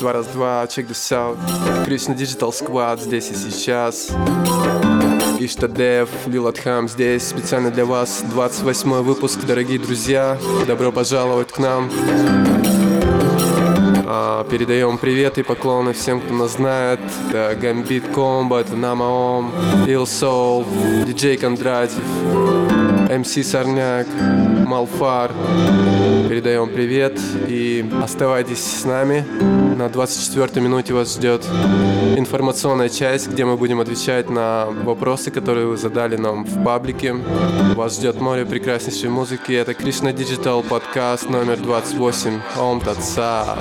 два раз два, check this out. Krishna Digital Squad здесь и сейчас. Иштадев, Лилатхам здесь специально для вас 28 выпуск, дорогие друзья. Добро пожаловать к нам. А, передаем привет и поклоны всем, кто нас знает. Это Гамбит Комбо, это Намаом, Ил Соул, Диджей Кондратьев, МС Сорняк, Малфар. Передаем привет и оставайтесь с нами. На 24 минуте вас ждет информационная часть, где мы будем отвечать на вопросы, которые вы задали нам в паблике. Вас ждет море прекраснейшей музыки. Это Кришна Digital подкаст номер 28. Ом Татса.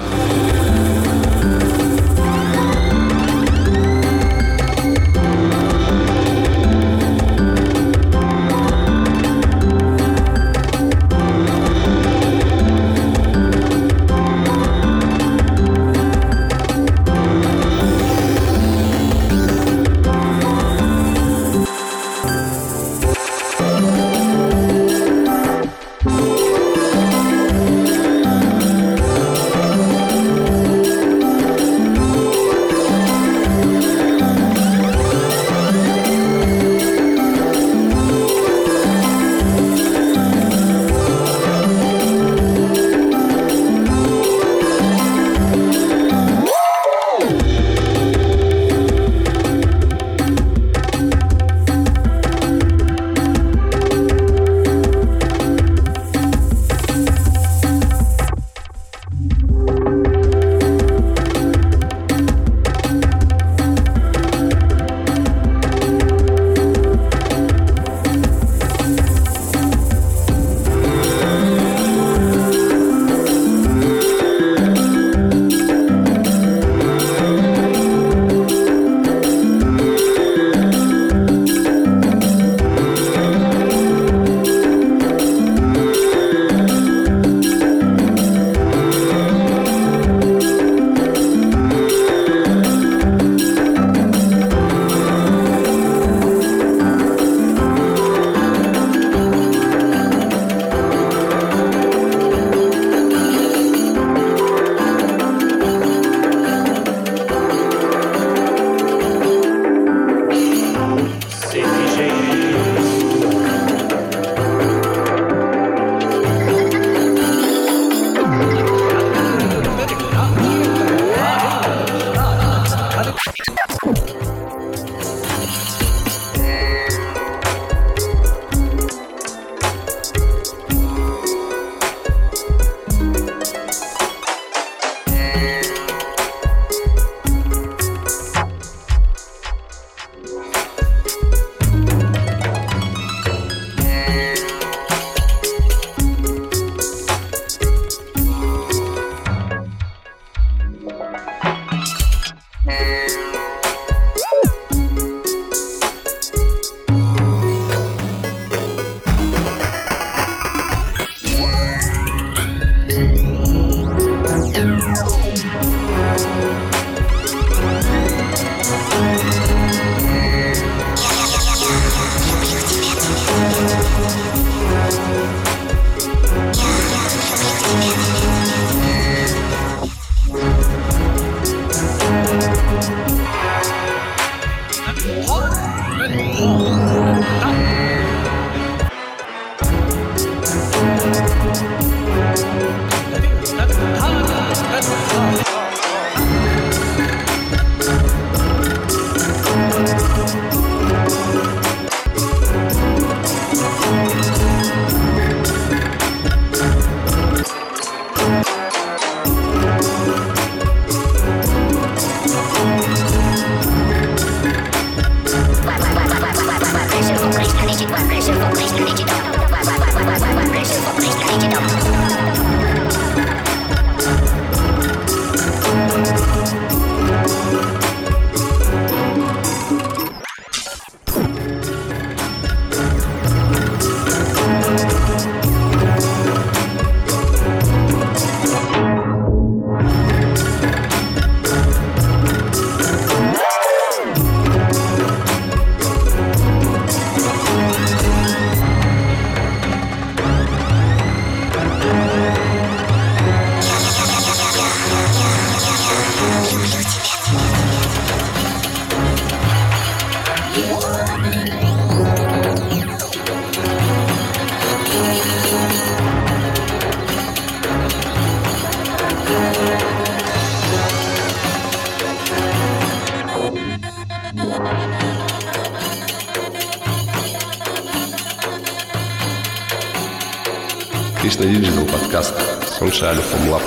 Сонша Альфа Лаб.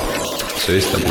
Все есть одна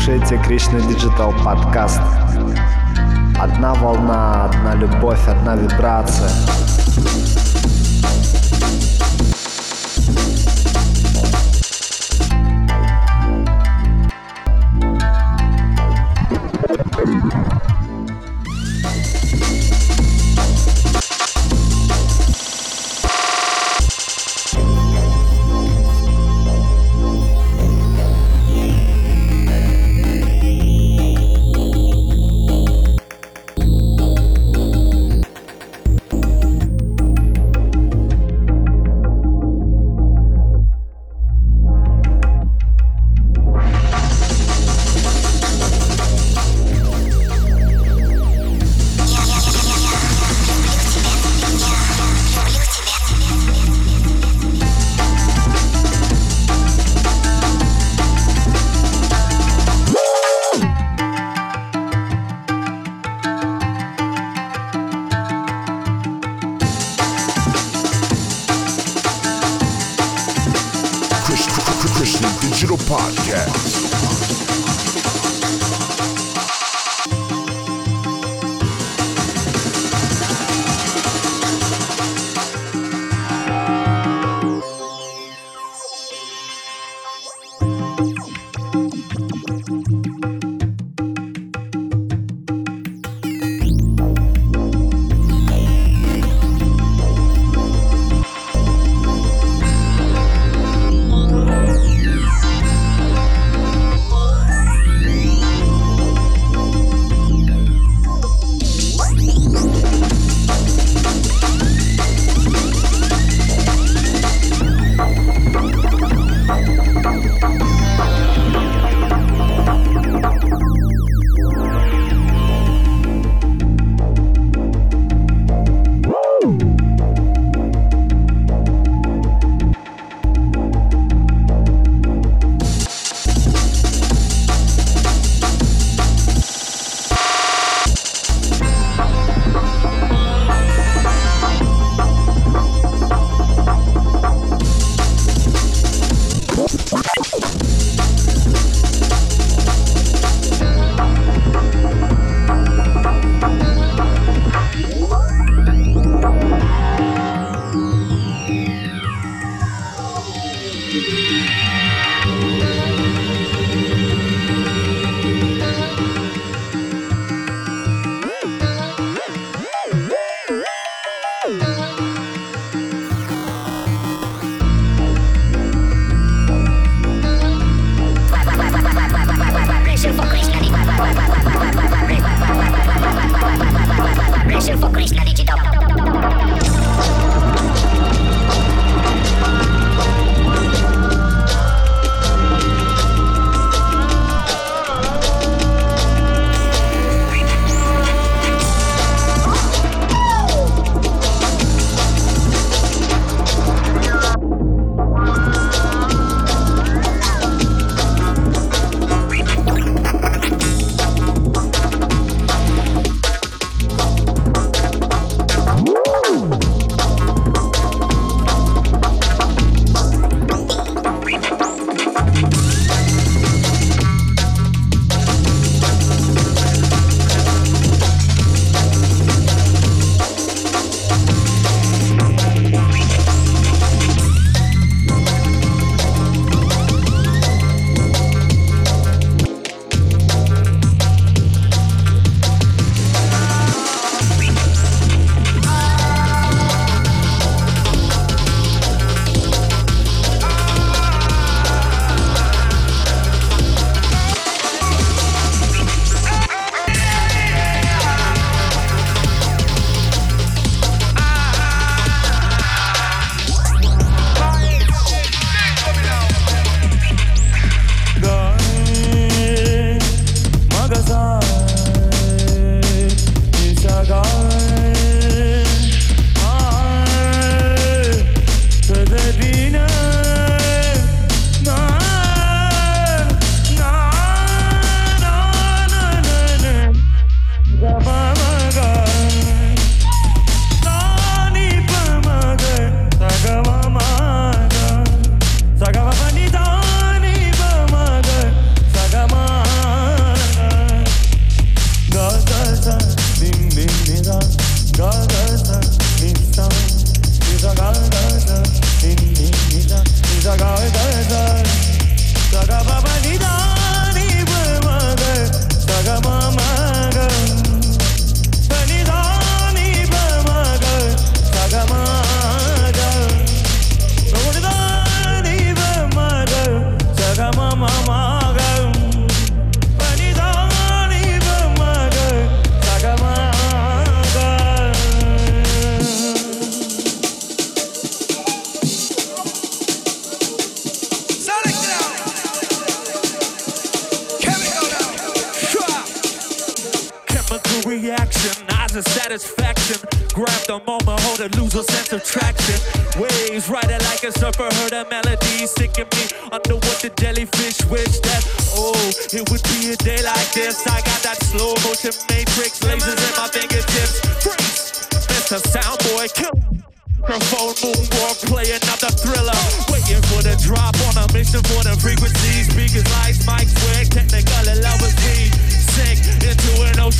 слушаете Кришна Digital подкаст. Одна волна, одна любовь, одна вибрация.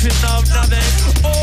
final também. Oh!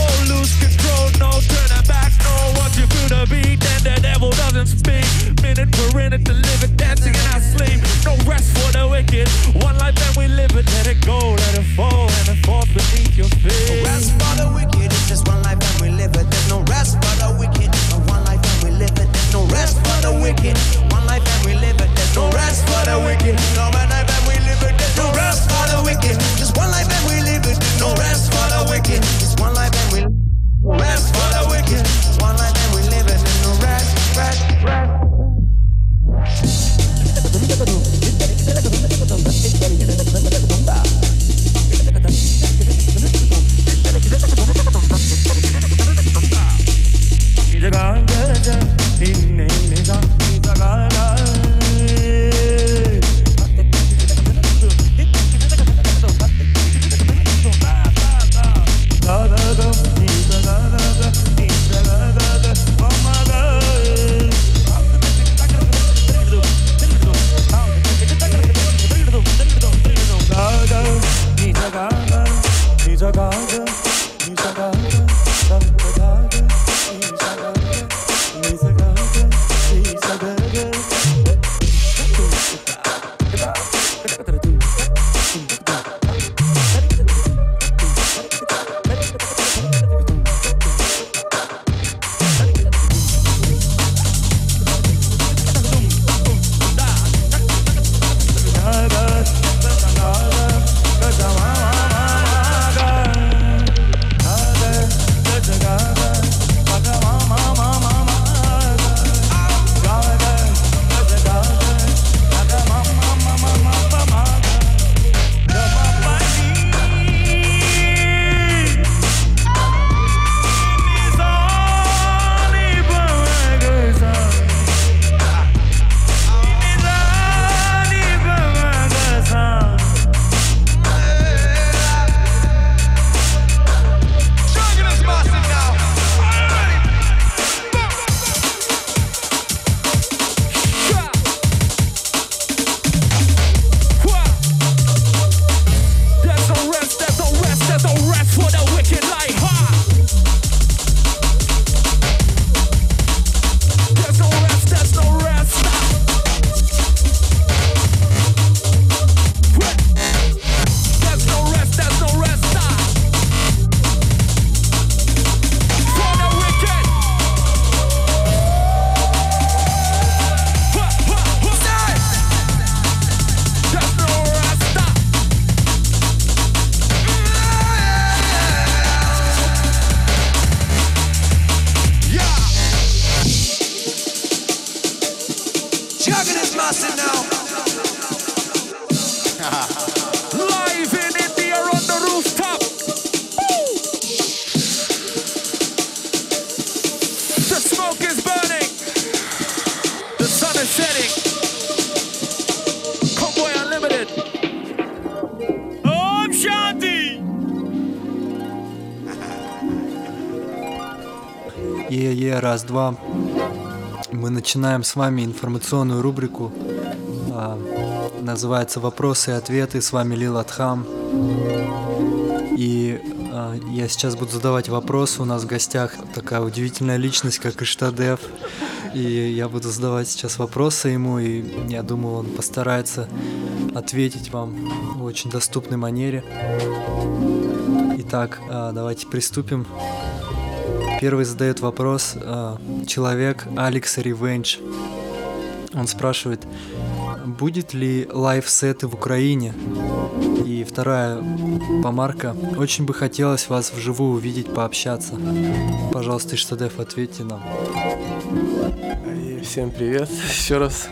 начинаем с вами информационную рубрику. А, называется «Вопросы и ответы». С вами Лил Атхам. И а, я сейчас буду задавать вопросы. У нас в гостях такая удивительная личность, как Иштадев. И я буду задавать сейчас вопросы ему, и я думаю, он постарается ответить вам в очень доступной манере. Итак, а, давайте приступим. Первый задает вопрос человек Алекс Ревенч. Он спрашивает, будет ли live сеты в Украине? И вторая помарка. Очень бы хотелось вас вживую увидеть, пообщаться. Пожалуйста, Иштадеф, ответьте нам. Э, всем привет еще раз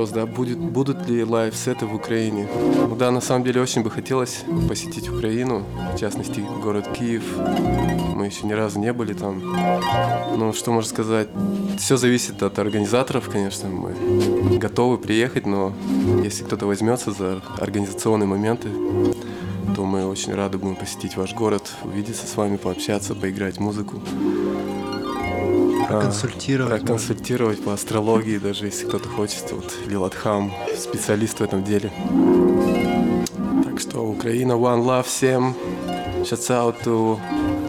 вопрос, да, будет, будут ли live сеты в Украине? Ну да, на самом деле очень бы хотелось посетить Украину, в частности, город Киев. Мы еще ни разу не были там. Ну, что можно сказать? Все зависит от организаторов, конечно. Мы готовы приехать, но если кто-то возьмется за организационные моменты, то мы очень рады будем посетить ваш город, увидеться с вами, пообщаться, поиграть музыку. Проконсультировать. Проконсультировать по астрологии, даже если кто-то хочет. Вот Лилатхам, специалист в этом деле. Так что Украина, One Love всем. Shouts out to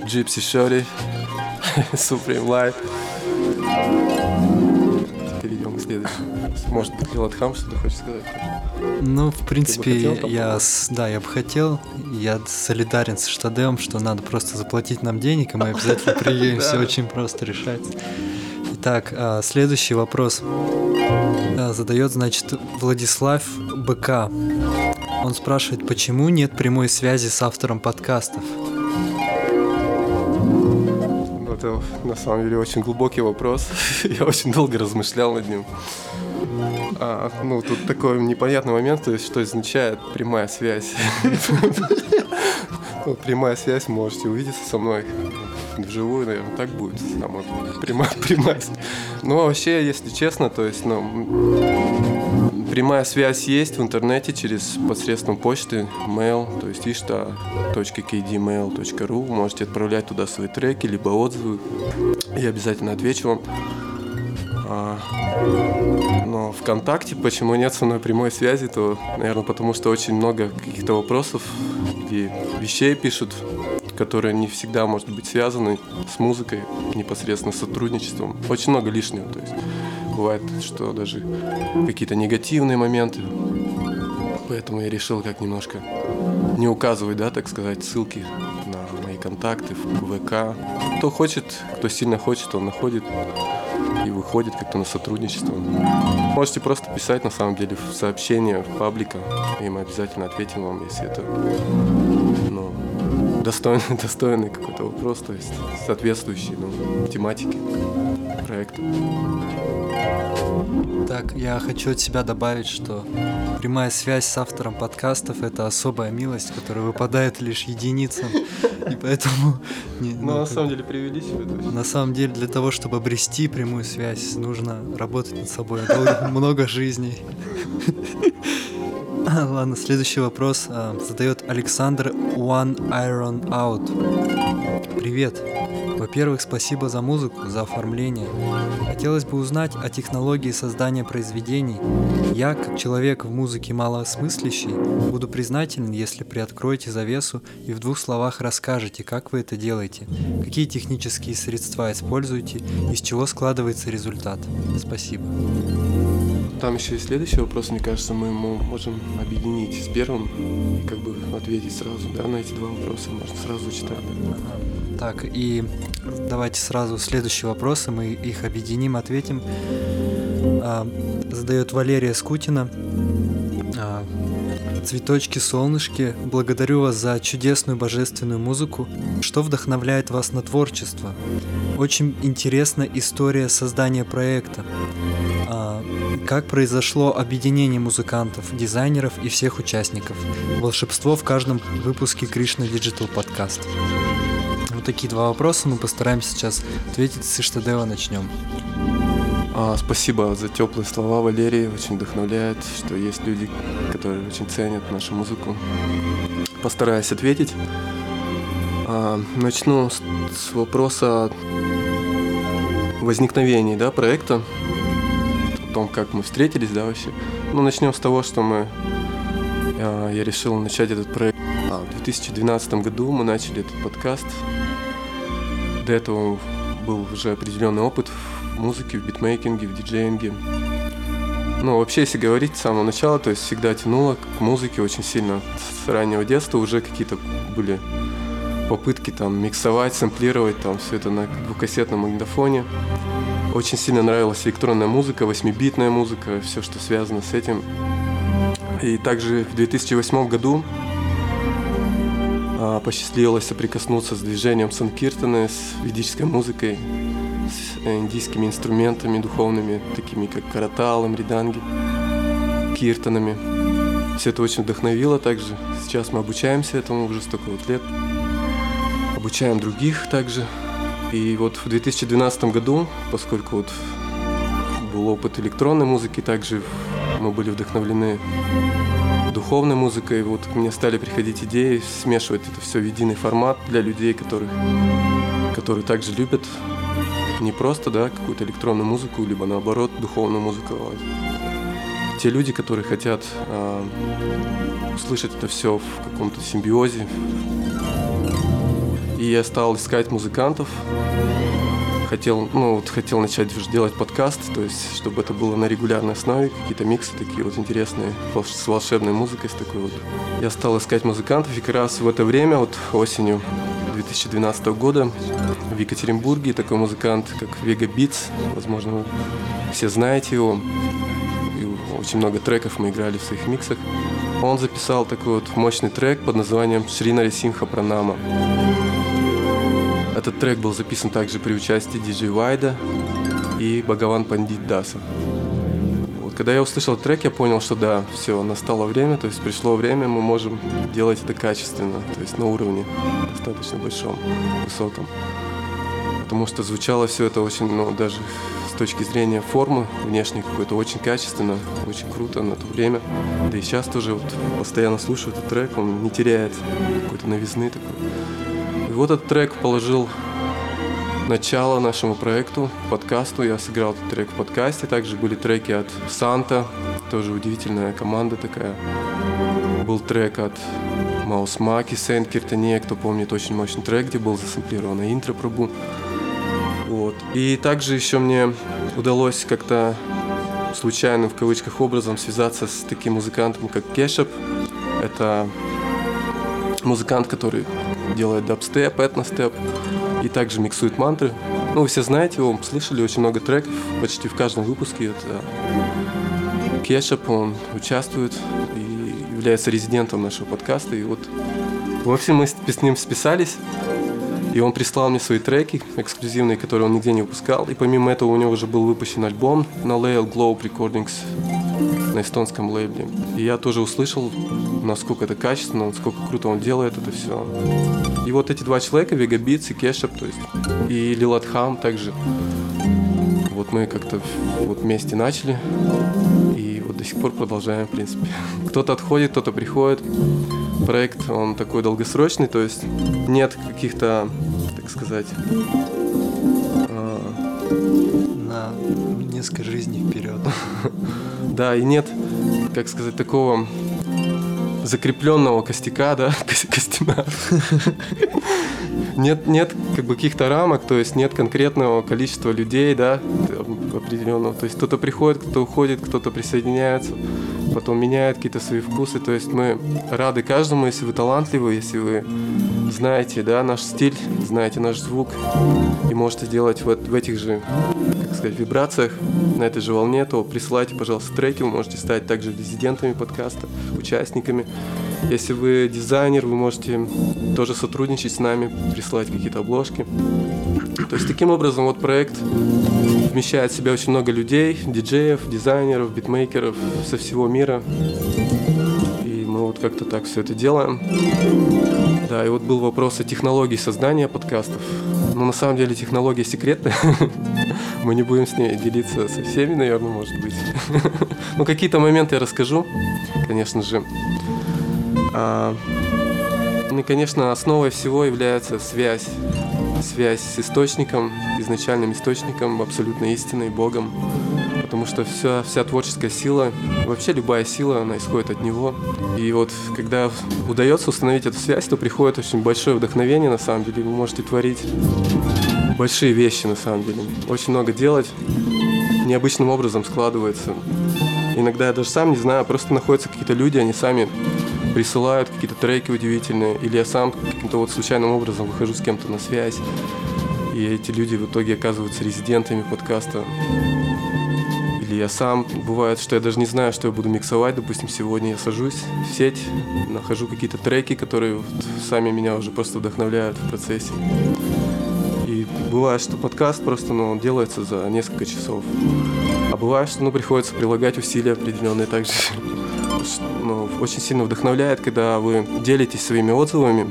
Gypsy Shorty, Supreme Life. Перейдем к следующему. Может быть, Лилатхам что-то хочет сказать? Ну, в принципе, я, с- да, я бы хотел. Я солидарен с Штадем, что надо просто заплатить нам денег, и мы обязательно приедем. Все очень просто решается. Итак, а, следующий вопрос а, задает, значит, Владислав БК. Он спрашивает, почему нет прямой связи с автором подкастов? Это на самом деле очень глубокий вопрос. Я очень долго размышлял над ним. А, ну, тут такой непонятный момент, то есть, что означает прямая связь. Ну, прямая связь, можете увидеться со мной вживую, наверное, так будет. Прямая, прямая. Ну, вообще, если честно, то есть, ну, прямая связь есть в интернете через посредством почты, mail, то есть ishta.kdmail.ru. Можете отправлять туда свои треки, либо отзывы. Я обязательно отвечу вам. А, но ВКонтакте, почему нет со мной прямой связи, то, наверное, потому что очень много каких-то вопросов, где вещей пишут, которые не всегда, может быть, связаны с музыкой, непосредственно с сотрудничеством. Очень много лишнего, то есть бывает, что даже какие-то негативные моменты. Поэтому я решил как немножко не указывать, да, так сказать, ссылки на мои контакты в ВК. Кто хочет, кто сильно хочет, он находит и выходит как-то на сотрудничество. Можете просто писать, на самом деле, в сообщения в паблика, и мы обязательно ответим вам, если это ну, достойный, достойный какой-то вопрос, то есть соответствующий ну, тематике проекта. Так, я хочу от себя добавить, что прямая связь с автором подкастов это особая милость, которая выпадает лишь единицам. И поэтому... не- Ну, ну, на самом деле, есть. На самом деле, для того, чтобы обрести прямую связь, нужно работать над собой много жизней. Ладно, следующий вопрос а, задает Александр One Iron Out. Привет. Во-первых, спасибо за музыку, за оформление. Хотелось бы узнать о технологии создания произведений. Я, как человек в музыке малосмыслящий, буду признателен, если приоткроете завесу и в двух словах расскажете, как вы это делаете, какие технические средства используете, из чего складывается результат. Спасибо. Там еще и следующий вопрос, мне кажется, мы можем объединить с первым и как бы ответить сразу, да, на эти два вопроса. Можно сразу зачитать. Так, и давайте сразу следующие вопросы, мы их объединим, ответим. А, задает Валерия Скутина. А, Цветочки, солнышки, благодарю вас за чудесную божественную музыку. Что вдохновляет вас на творчество? Очень интересна история создания проекта. А, Как произошло объединение музыкантов, дизайнеров и всех участников? Волшебство в каждом выпуске Кришна Digital Podcast. Вот такие два вопроса мы постараемся сейчас ответить. С Иштадева начнем. А, спасибо за теплые слова, Валерий. Очень вдохновляет, что есть люди, которые очень ценят нашу музыку. Постараюсь ответить. А, начну с, с вопроса возникновения да, проекта. О том, как мы встретились, да, вообще. Ну, начнем с того, что мы... а, я решил начать этот проект. А, в 2012 году мы начали этот подкаст. До этого был уже определенный опыт в музыке, в битмейкинге, в диджеинге. Ну, вообще, если говорить с самого начала, то есть всегда тянуло к музыке очень сильно. С раннего детства уже какие-то были попытки там миксовать, сэмплировать там все это на двухкассетном магнитофоне. Очень сильно нравилась электронная музыка, восьмибитная музыка, все, что связано с этим. И также в 2008 году посчастливилось соприкоснуться с движением Санкиртана, с ведической музыкой, с э, индийскими инструментами духовными, такими как каратал, мриданги. Киртонами. Все это очень вдохновило также. Сейчас мы обучаемся этому уже столько вот лет. Обучаем других также. И вот в 2012 году, поскольку вот был опыт электронной музыки, также мы были вдохновлены духовной музыкой. Вот ко мне стали приходить идеи смешивать это все в единый формат для людей, которых, которые также любят не просто да, какую-то электронную музыку, либо наоборот духовную музыку. те люди, которые хотят а, услышать это все в каком-то симбиозе. И я стал искать музыкантов, хотел, ну, вот хотел начать уже делать подкаст, то есть, чтобы это было на регулярной основе, какие-то миксы такие вот интересные, с волшебной музыкой, с такой вот. Я стал искать музыкантов, и как раз в это время, вот осенью 2012 года, в Екатеринбурге такой музыкант, как Вега Битс, возможно, вы все знаете его, и очень много треков мы играли в своих миксах. Он записал такой вот мощный трек под названием Шринари Симха Пранама. Этот трек был записан также при участии диджей Вайда и Бхагаван Пандит Даса. Вот, когда я услышал трек, я понял, что да, все, настало время, то есть пришло время, мы можем делать это качественно, то есть на уровне достаточно большом, высоком. Потому что звучало все это очень, ну, даже с точки зрения формы внешней какой-то очень качественно, очень круто на то время. Да и сейчас тоже вот постоянно слушаю этот трек, он не теряет какой-то новизны такой. Вот этот трек положил начало нашему проекту, подкасту. Я сыграл этот трек в подкасте. Также были треки от Санта, тоже удивительная команда такая. Был трек от Маус Маки, Сент Киртане, кто помнит, очень мощный трек, где был засэмплировано интро Прабу. Вот. И также еще мне удалось как-то случайным в кавычках образом связаться с таким музыкантом, как Кешап. Это музыкант, который делает дабстеп, этностеп и также миксует мантры. Ну, вы все знаете его, слышали очень много треков, почти в каждом выпуске. Это Кешап, он участвует и является резидентом нашего подкаста. И вот, в общем, мы с ним списались, и он прислал мне свои треки эксклюзивные, которые он нигде не выпускал. И помимо этого у него уже был выпущен альбом на Lail Globe Recordings на эстонском лейбле. И я тоже услышал, насколько это качественно, насколько круто он делает это все. И вот эти два человека, Вега Битс и Кешап, то есть, и Лилат Хам также. Вот мы как-то вот вместе начали, и вот до сих пор продолжаем, в принципе. Кто-то отходит, кто-то приходит. Проект, он такой долгосрочный, то есть нет каких-то, так сказать, На несколько жизней вперед. Да, и нет, как сказать, такого закрепленного костяка, да, кос- костяна. Нет, нет как бы каких-то рамок, то есть нет конкретного количества людей, да, определенного. То есть кто-то приходит, кто-то уходит, кто-то присоединяется, потом меняет какие-то свои вкусы. То есть мы рады каждому, если вы талантливы, если вы знаете, да, наш стиль, знаете наш звук и можете делать вот в этих же, как сказать, вибрациях, на этой же волне, то присылайте, пожалуйста, треки, вы можете стать также резидентами подкаста, участниками. Если вы дизайнер, вы можете тоже сотрудничать с нами, присылать какие-то обложки. То есть таким образом вот проект вмещает в себя очень много людей, диджеев, дизайнеров, битмейкеров со всего мира. Как-то так все это делаем. Да, и вот был вопрос о технологии создания подкастов. Но на самом деле технология секретная. Мы не будем с ней делиться со всеми, наверное, может быть. Ну, какие-то моменты я расскажу, конечно же. А, Ну и, конечно, основой всего является связь. Связь с источником, изначальным источником, абсолютно истиной, Богом. Потому что вся, вся творческая сила, вообще любая сила, она исходит от Него. И вот когда удается установить эту связь, то приходит очень большое вдохновение, на самом деле. Вы можете творить большие вещи, на самом деле. Очень много делать. Необычным образом складывается. Иногда я даже сам не знаю, просто находятся какие-то люди, они сами присылают какие-то треки удивительные, или я сам каким-то вот случайным образом выхожу с кем-то на связь, и эти люди в итоге оказываются резидентами подкаста. Или я сам, бывает, что я даже не знаю, что я буду миксовать, допустим, сегодня я сажусь в сеть, нахожу какие-то треки, которые вот сами меня уже просто вдохновляют в процессе. И бывает, что подкаст просто ну, делается за несколько часов. А бывает, что ну, приходится прилагать усилия определенные также. Ну, очень сильно вдохновляет, когда вы делитесь своими отзывами,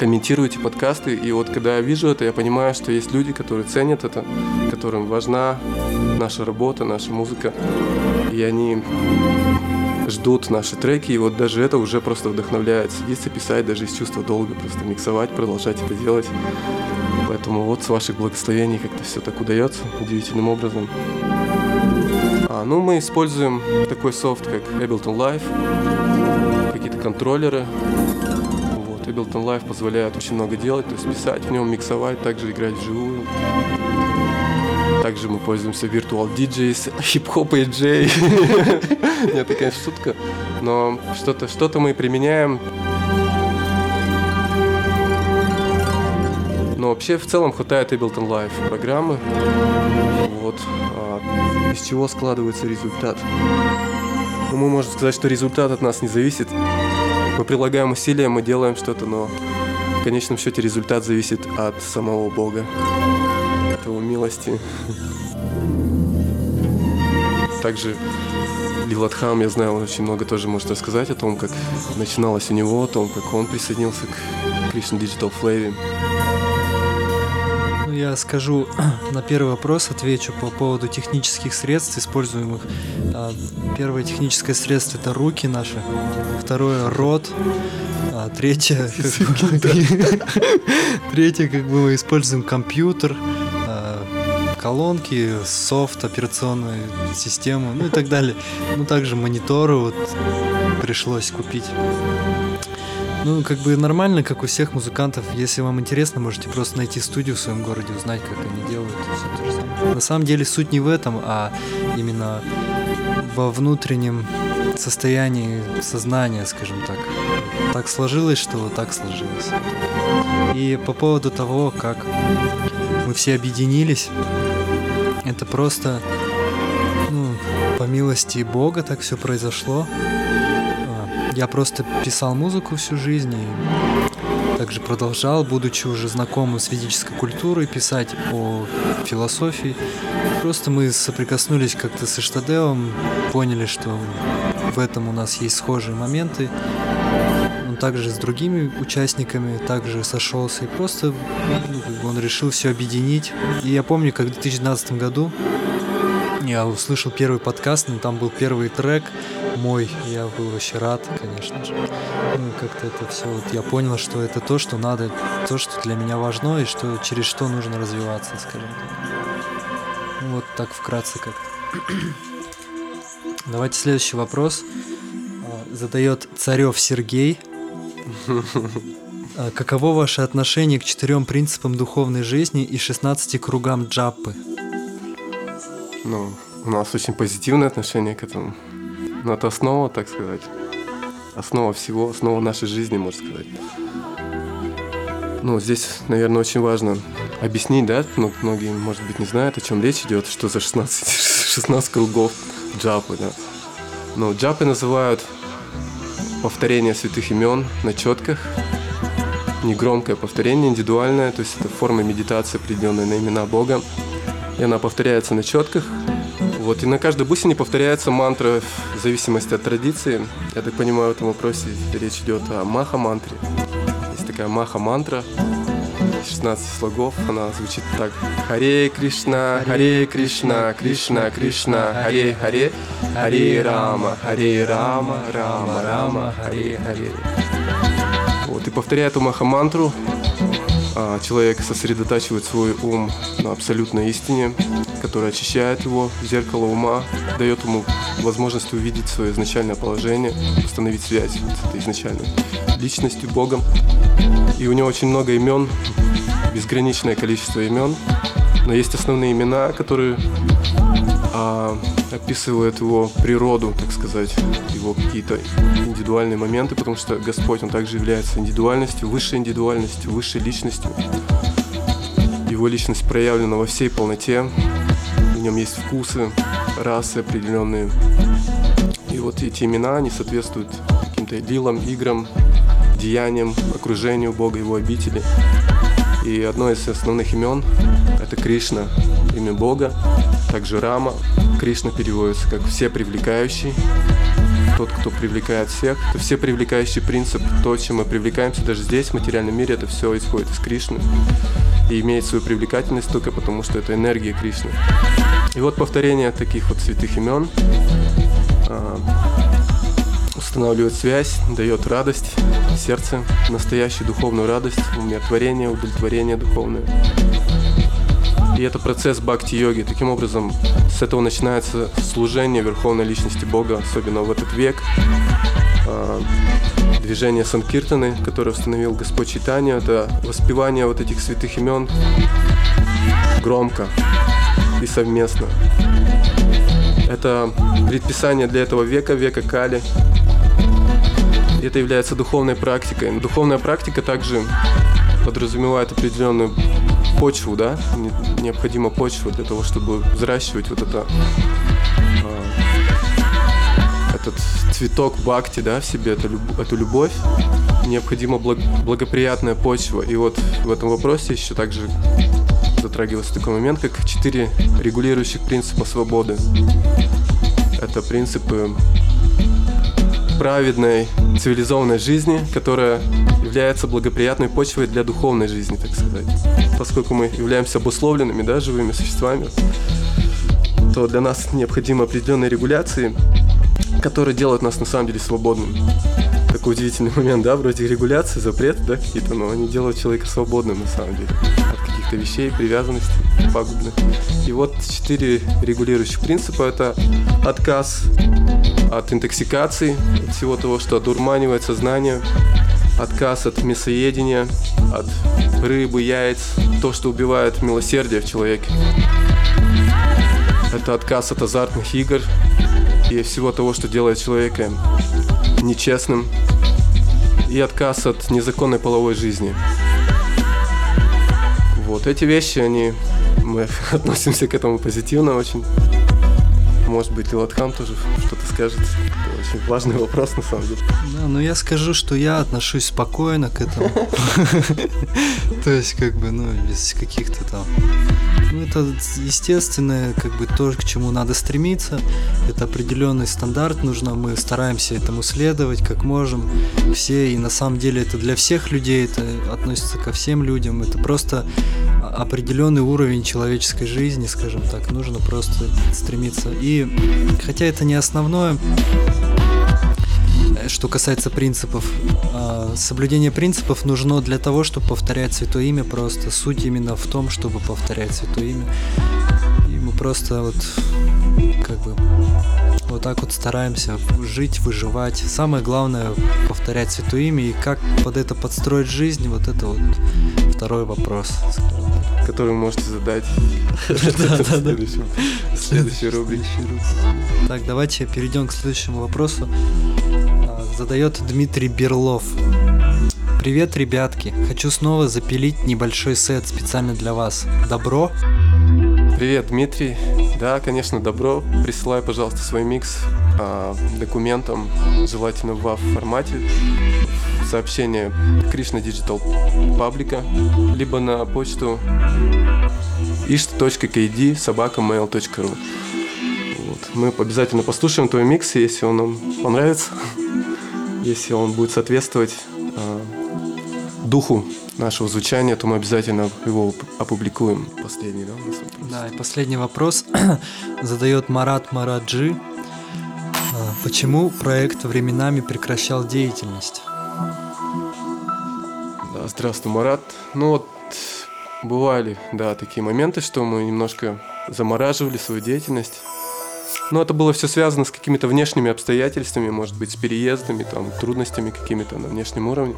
комментируете подкасты. И вот когда я вижу это, я понимаю, что есть люди, которые ценят это, которым важна наша работа, наша музыка. И они ждут наши треки, и вот даже это уже просто вдохновляет садиться писать, даже из чувства долга, просто миксовать, продолжать это делать. Поэтому вот с ваших благословений как-то все так удается удивительным образом. А, ну, мы используем такой софт, как Ableton Live, какие-то контроллеры. Вот, Ableton Live позволяет очень много делать, то есть писать в нем, миксовать, также играть вживую. Также мы пользуемся Virtual DJs, хип-хоп и джей. Нет, это, конечно, шутка. Но что-то что мы применяем. Но вообще в целом хватает Ableton Live программы. Вот. А из чего складывается результат? Ну, мы можем сказать, что результат от нас не зависит. Мы прилагаем усилия, мы делаем что-то, но в конечном счете результат зависит от самого Бога, от Его милости. Также Лилатхам, я знаю, он очень много тоже может рассказать о том, как начиналось у него, о том, как он присоединился к Christian Digital Flave. Ну, я скажу на первый вопрос, отвечу по поводу технических средств, используемых. А, Первое техническое средство это руки наши, второе рот, а третье, третье, как бы мы используем компьютер, колонки, софт, операционную систему, ну и так далее. Ну также мониторы вот пришлось купить. Ну, как бы нормально, как у всех музыкантов. Если вам интересно, можете просто найти студию в своем городе, узнать, как они делают. На самом деле суть не в этом, а именно во внутреннем состоянии сознания, скажем так. Так сложилось, что вот так сложилось. И по поводу того, как мы все объединились, это просто, ну, по милости Бога так все произошло. А, Я просто писал музыку всю жизнь и также продолжал, будучи уже знакомым с ведической культурой, писать о философии. Просто мы соприкоснулись как-то с Иштадеом, поняли, что в этом у нас есть схожие моменты. Также с другими участниками также сошелся и просто ну, он решил все объединить. И я помню, как в 2012 году я услышал первый подкаст, но там был первый трек мой, я был вообще рад, конечно же. Ну как-то это все, вот я понял, что это то, что надо, то, что для меня важно, и что через что нужно развиваться, скажем так. Ну, вот так вкратце как. Давайте следующий вопрос. А, Задает Царев Сергей. А, Каково ваше отношение к четырем принципам духовной жизни и 16 кругам джаппы? Ну, у нас очень позитивное отношение к этому. Но это основа, так сказать. Основа всего, основа нашей жизни, можно сказать. Ну, здесь, наверное, очень важно объяснить, да, ну, многие, может быть, не знают, о чем речь идет, что за 16, 16 кругов джапы, да. Ну, джапы называют повторение святых имен на четках, негромкое повторение, индивидуальное, то есть это форма медитации, определенная на имена Бога. И она повторяется на четках. Вот, и на каждой бусине повторяется мантра в зависимости от традиции. Я так понимаю, в этом вопросе речь идет о маха-мантре. Есть такая маха-мантра, 16 слогов, она звучит так. Харе Кришна, Харе Кришна, Кришна Кришна, Харе Харе, Харе Рама, Харе Рама, Рама Рама, Харе Харе. Вот, и повторяя эту маха-мантру, человек сосредотачивает свой ум на абсолютной истине, которая очищает его, зеркало ума, дает ему возможность увидеть свое изначальное положение, установить связь с этой изначальной личностью, Богом. И у него очень много имен, безграничное количество имен, но есть основные имена, которые а, описывают его природу, так сказать, его какие-то индивидуальные моменты, потому что Господь, Он также является индивидуальностью, высшей индивидуальностью, высшей личностью. Его личность проявлена во всей полноте, в нем есть вкусы, расы определенные. И вот эти имена, они соответствуют каким-то лилам, играм, деяниям, окружению Бога, Его обители. И одно из основных имен – это Кришна, имя Бога. Также Рама. Кришна переводится как «все привлекающий». Тот, кто привлекает всех. Это все привлекающий принцип. То, чем мы привлекаемся даже здесь, в материальном мире, это все исходит из Кришны. И имеет свою привлекательность только потому, что это энергия Кришны. И вот повторение таких вот святых имен а, устанавливает связь, дает радость сердце, настоящую духовную радость, умиротворение, удовлетворение духовное. И это процесс бхакти-йоги. Таким образом, с этого начинается служение Верховной Личности Бога, особенно в этот век. А, движение Санкиртаны, которое установил Господь Читания, это воспевание вот этих святых имен громко и совместно. Это предписание для этого века, века Кали. Это является духовной практикой. Духовная практика также подразумевает определенную почву, да, необходима почва для того, чтобы взращивать вот это а, этот цветок бхакти, да, в себе, эту, эту любовь, необходима благ, благоприятная почва. И вот в этом вопросе еще также затрагивается такой момент, как четыре регулирующих принципа свободы. Это принципы праведной, цивилизованной жизни, которая является благоприятной почвой для духовной жизни, так сказать. Поскольку мы являемся обусловленными, да, живыми существами, то для нас необходимы определенные регуляции, которые делают нас на самом деле свободными. Такой удивительный момент, да, вроде регуляции, запреты, да, какие-то, но они делают человека свободным на самом деле от каких-то вещей, привязанностей пагубных. И вот четыре регулирующих принципа – это отказ от интоксикации, от всего того, что одурманивает сознание, отказ от мясоедения, от рыбы, яиц, то, что убивает милосердие в человеке. Это отказ от азартных игр и всего того, что делает человека нечестным. И отказ от незаконной половой жизни. Вот эти вещи, они мы относимся к этому позитивно очень. Может быть, Лилатхан тоже что-то скажет. Это очень важный вопрос, на самом деле. Да, ну я скажу, что я отношусь спокойно к этому. То есть, как бы, ну, без каких-то там... Ну, это естественное, как бы, то, к чему надо стремиться. Это определенный стандарт нужно, мы стараемся этому следовать, как можем. Все, и на самом деле это для всех людей, это относится ко всем людям. Это просто определенный уровень человеческой жизни, скажем так, нужно просто стремиться. И хотя это не основное, что касается принципов, а, соблюдение принципов нужно для того, чтобы повторять Святое Имя, просто суть именно в том, чтобы повторять Святое Имя. И мы просто вот как бы вот так вот стараемся жить, выживать. Самое главное повторять Святое Имя и как под это подстроить жизнь, вот это вот второй вопрос. Который вы можете задать в следующей рубрике. Так, давайте перейдем к следующему вопросу. Задает Дмитрий Берлов. Привет, ребятки. Хочу снова запилить небольшой сет специально для вас. Добро? Привет, Дмитрий. Да, конечно, добро. Присылай, пожалуйста, свой микс а, документом, желательно в формате, сообщение Krishna Digital паблика, либо на почту ish.kd собакамейл.ру вот. Мы обязательно послушаем твой микс, если он нам понравится, если он будет соответствовать а, духу нашего звучания, то мы обязательно его опубликуем. Последний, да? Да, и последний вопрос задает Марат Мараджи. А, почему проект временами прекращал деятельность? Да, здравствуй, Марат. Ну вот, бывали, да, такие моменты, что мы немножко замораживали свою деятельность. Но это было все связано с какими-то внешними обстоятельствами, может быть, с переездами, там, трудностями какими-то на внешнем уровне.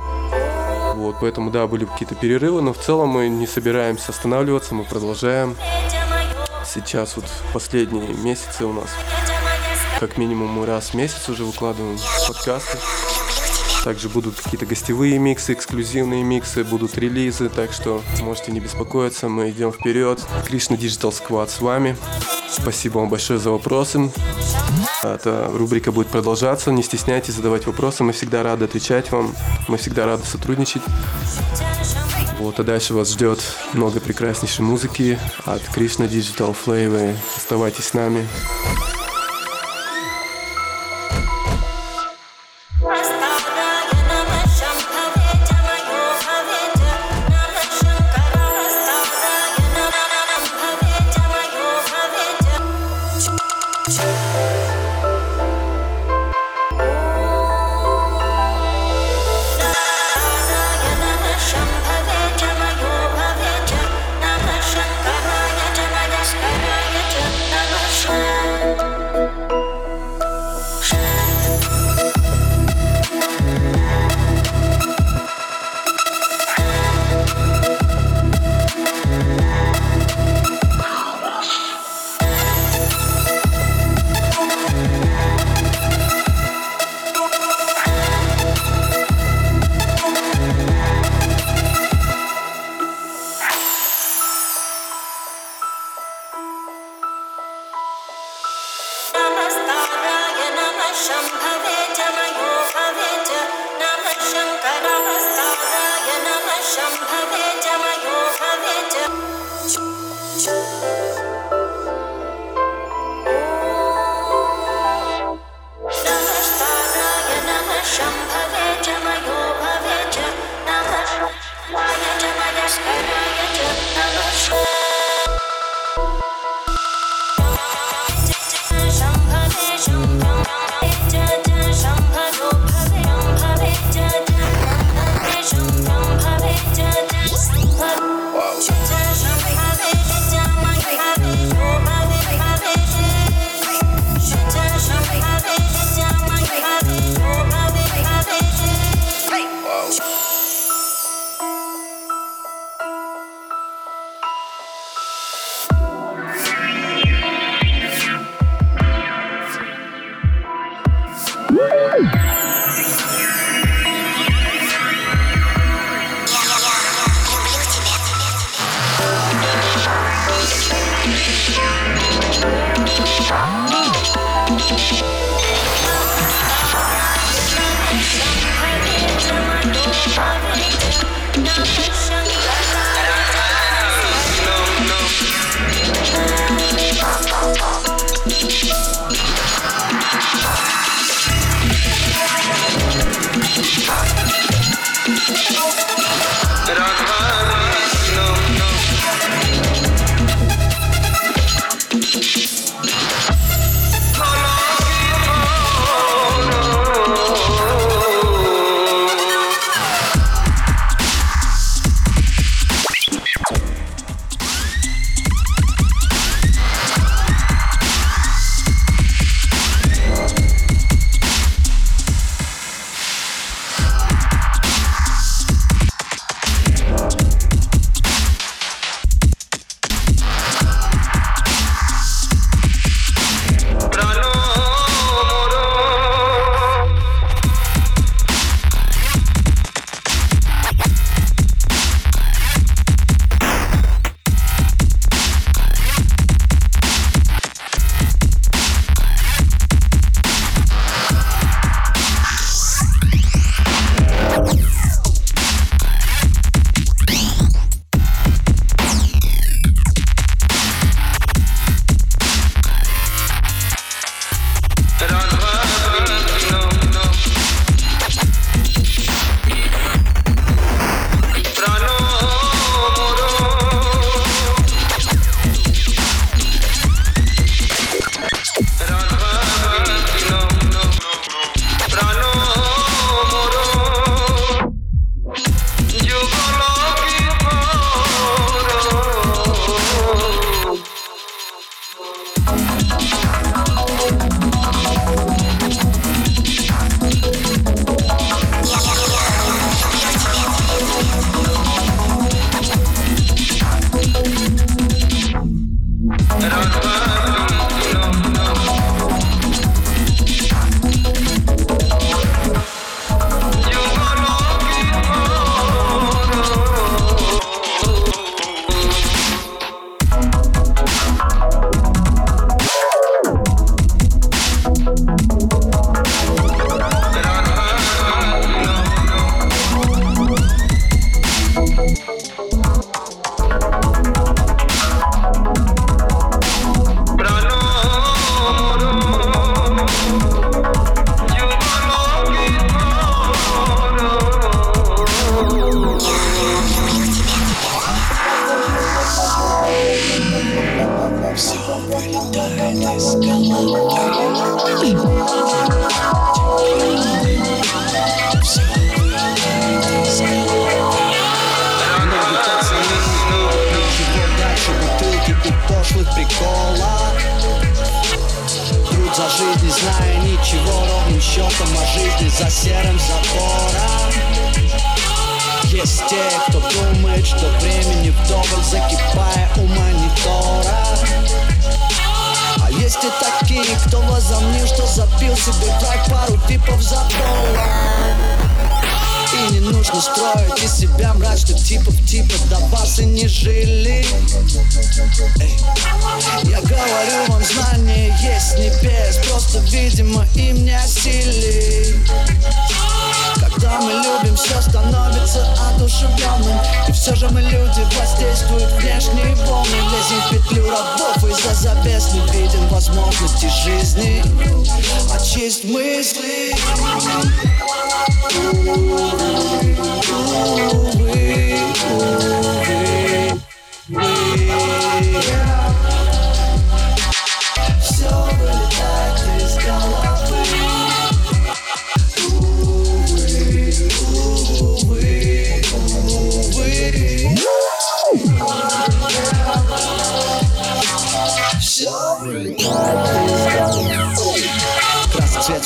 Вот, поэтому, да, были какие-то перерывы, но в целом мы не собираемся останавливаться, мы продолжаем. Сейчас вот последние месяцы у нас, как минимум, мы раз в месяц уже выкладываем подкасты. Также будут какие-то гостевые миксы, эксклюзивные миксы, будут релизы, так что можете не беспокоиться, мы идем вперед. Кришна Digital Squad с вами. Спасибо вам большое за вопросы. Эта рубрика будет продолжаться. Не стесняйтесь задавать вопросы. Мы всегда рады отвечать вам. Мы всегда рады сотрудничать. Вот, а дальше вас ждет много прекраснейшей музыки от Krishna Digital Flavor. Оставайтесь с нами.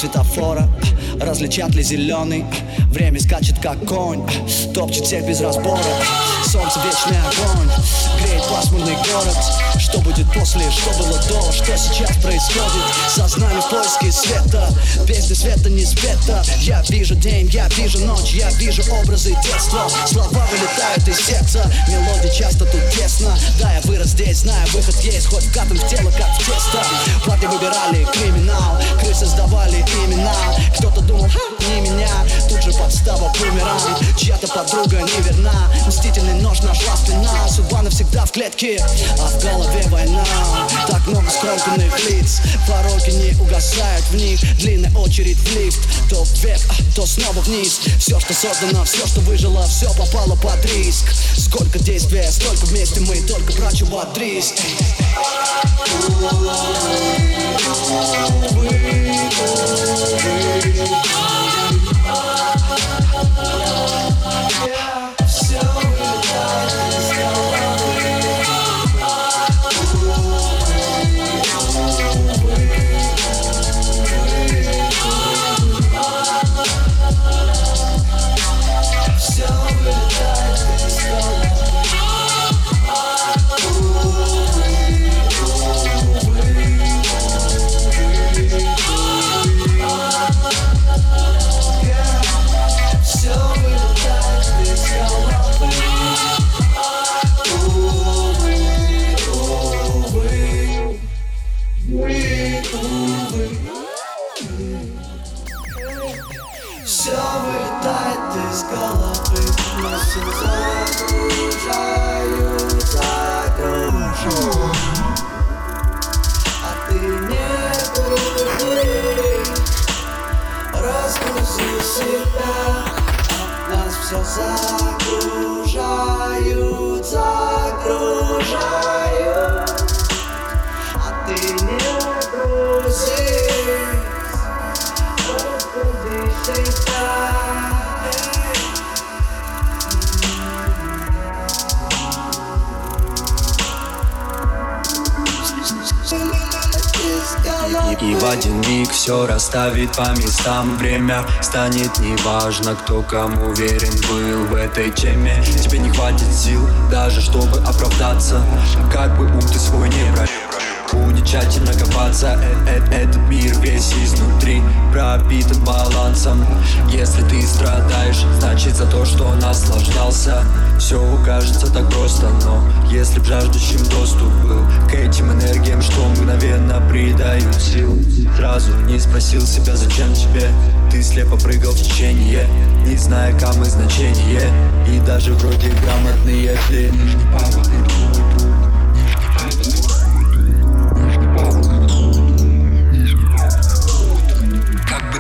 Светофора Различат ли зеленый? Время скачет как конь Топчет всех без разбора. Солнце вечный огонь Греет пасмурный город Что будет после, что было до? Что сейчас происходит? Сознание в поиске света. Песня света не спета. Я вижу день, я вижу ночь Я вижу образы детства. Слова вылетают из сердца. Мелодия часто тут тесно Да, я вырос здесь, знаю, выход есть. Хоть вкатом в тело, как в тесто. Парни выбирали криминал. Крысы сдавали имена. Кто-то думал, не меня. Тут же подстава бумеранг Чья-то подруга неверна Мстительный нож нашла спина Судьба навсегда в клетке. А в голове война. Так много скомканных лиц. Пороки не угасают в них. Длинная очередь в лифт. То вверх, а, то снова вниз. Все, что создано, все, что выжило Все попало под риск. Сколько действия, столько вместе мы Только про чувак риск И в один миг все расставит по местам. Время станет неважно, кто кому верен был в этой теме. Тебе не хватит сил даже, чтобы оправдаться. Как бы ум ты свой не брать тщательно копаться. Э -э Этот мир весь изнутри пропитан балансом. Если ты страдаешь, значит за то, что наслаждался. Все кажется так просто, но если б жаждущим доступ был К этим энергиям, что мгновенно придают сил Сразу не спросил себя, зачем тебе Ты слепо прыгал в течение Не зная камы значение. И даже вроде грамотные ты Как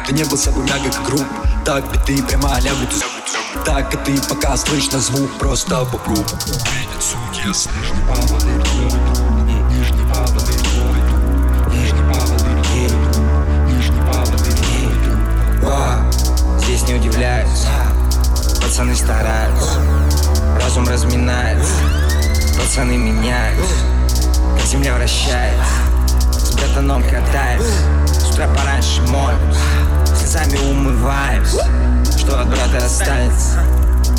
ты не был собой мягок и груб. Так ты прямо лягут. Так и ты пока слышно звук Просто Видит суть ясно О, здесь не удивляются. Пацаны стараются. Разум разминается. Пацаны меняются. Земля вращается. С братаном катаюсь С утра пораньше моем Слезами умываюсь Что от брата останется.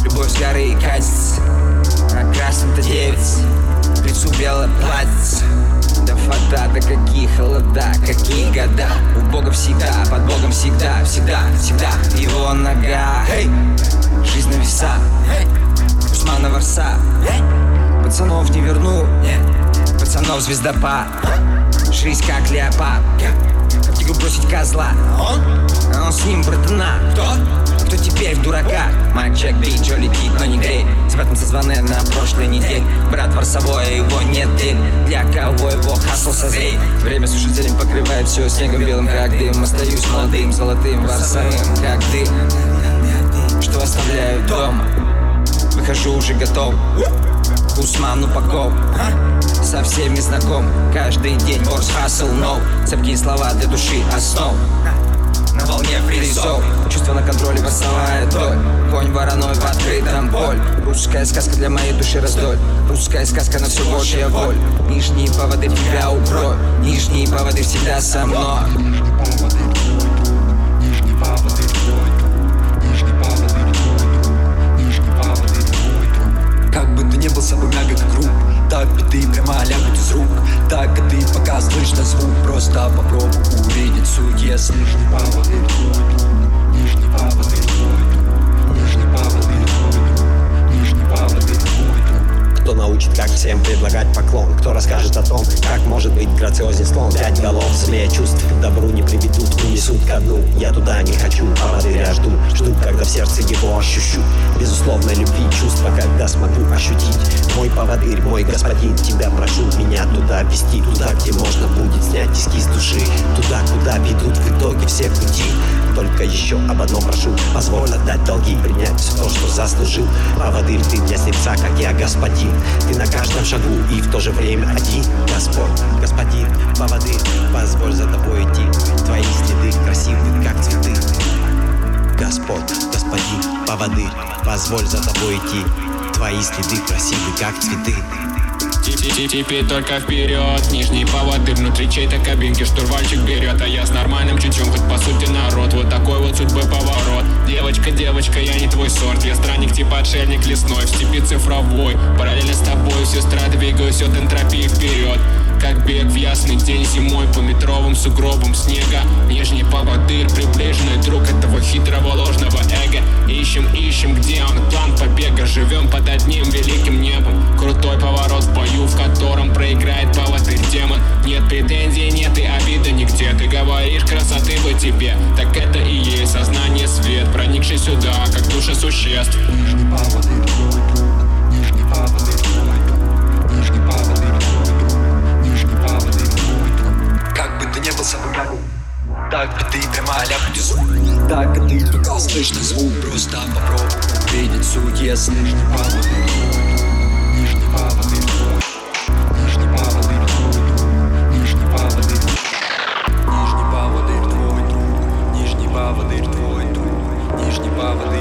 Любовь с горы катится На красном-то девица К лицу белое платьице. Да фата, да какие холода, какие года. У Бога всегда, под Богом всегда, всегда, всегда Его нога, эй, жизнь на веса Усмана ворса, пацанов не верну. Пацанов звездопад, жизнь как леопард Тигру бросить козла, он? А он с ним братана, кто? Кто теперь в дурака? Майк Джек, Биг Джо летит, но не грей С братом созваны на прошлой неделе. Брат ворсовой, его нет дым Для кого его хасл созреет. Время сушит зелень, покрывает все снегом белым, как дым. Остаюсь молодым, золотым, ворсовым, как дым. Что оставляю дома? Выхожу уже готов Усман упаков Со всеми знаком. Каждый день ворс хасл, но Цепкие слова для души основ на волне фризов. Чувство на контроле, восовая доль Конь вороной в открытом боль. Русская сказка для моей души раздоль. Русская сказка на все Божья воль. Нижние поводы тебя укрою Нижние поводы всегда со мной Был собой мягок рук Так ты прямо лягут из рук. Так и ты пока слышно звук. Просто попробуй увидеть суть. Если нижний повод Нижний Кто научит, как всем предлагать поклон Кто расскажет о том, как может быть грациозен слон. Пять голов, злее чувств к добру не приведут Унесут ко дну, я туда не хочу Поводыря жду, жду, когда в сердце его ощущу Безусловной любви чувства, когда смогу ощутить Мой поводырь, мой господин, тебя прошу Меня туда вести, туда, где можно будет снять тиски с души. Туда, куда ведут в итоге все пути. Только еще об одном прошу. Позволь отдать долги, принять все то, что заслужил. Поводырь ты для сердца, как я господин Ты на каждом шагу и в то же время один Господь, господин, поводырь Позволь за тобой идти. Твои следы красивы, как цветы. Господь, господин, поводырь Позволь за тобой идти. Твои следы красивы, как цветы Теперь только вперед. Нижний поводырь внутри чьей-то кабинки. Штурвальчик берет, а я с нормальным чутьем. Хоть по сути народ, вот такой вот судьбы поворот. Девочка, девочка, я не твой сорт. Я странник типа отшельник лесной. В степи цифровой. Параллельно с тобой, сестра, двигаюсь от энтропии вперед как бег в ясный день зимой по метровым сугробам снега. Нижний поводырь, приближенный друг этого хитрого ложного эго. Ищем, ищем, где он, план побега. Живем под одним великим небом. Крутой поворот в бою, в котором проиграет поводырь демон. Нет претензий, нет и обиды нигде. Ты говоришь, красоты бы тебе. Так это и есть сознание свет Проникший сюда, как душа существ. Нижний поводырь, не был собой мягок так бы ты прямо ляпнуть звук. Так и ты пока слышно звук. Просто попробуй увидеть суть Если нижний Нижний поводырь, твой Нижний твой друг. Нижний поводырь Нижний поводырь, твой друг. Нижний поводырь, твой друг. Нижний твой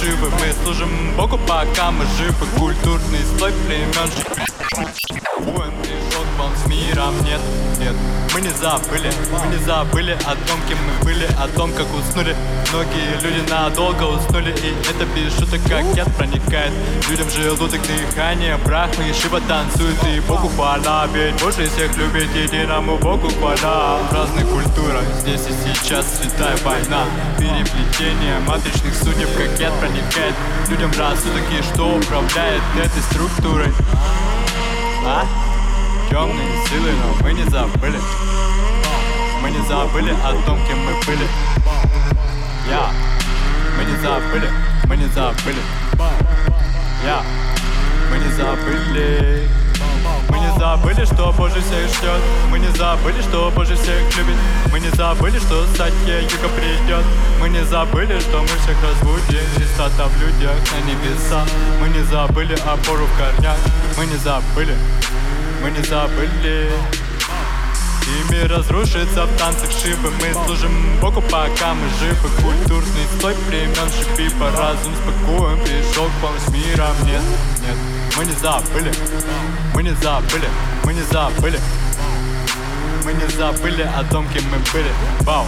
шивы Мы служим Богу, пока мы живы. Культурный слой племен. И шок по с миром. Нет, нет, мы не забыли Мы не забыли о том, кем мы были О том, как уснули. Многие люди надолго уснули И это без шуток как яд проникает. Людям желудок дыхание Брахма и Шива танцуют И Богу хвала. Ведь Боже всех любит Единому Богу хвала. В разных культурах Здесь и сейчас святая война. Переплетение матричных судеб Как яд проникает. Людям рассудок И что управляет этой структурой? А? Темные силы, но мы не забыли. Мы не забыли о том, кем мы были. Я. Мы не забыли, мы не забыли. Я. Мы не забыли. Мы не забыли, что Боже всех ждет. Мы не забыли, что Боже всех любит. Мы не забыли, что Сатья Юга придет. Мы не забыли, что мы всех разбудим. Чистота в людях на небеса Мы не забыли опору в корнях. Мы не забыли, мы не забыли. И мир разрушится в танцах шибы Мы служим Богу, пока мы живы. Культурный стой времен шипи По разум спокоен. Пришел к вам с миром. Нет, нет, мы не забыли. Мы не забыли, мы не забыли. Мы не забыли о том, кем мы были. Вау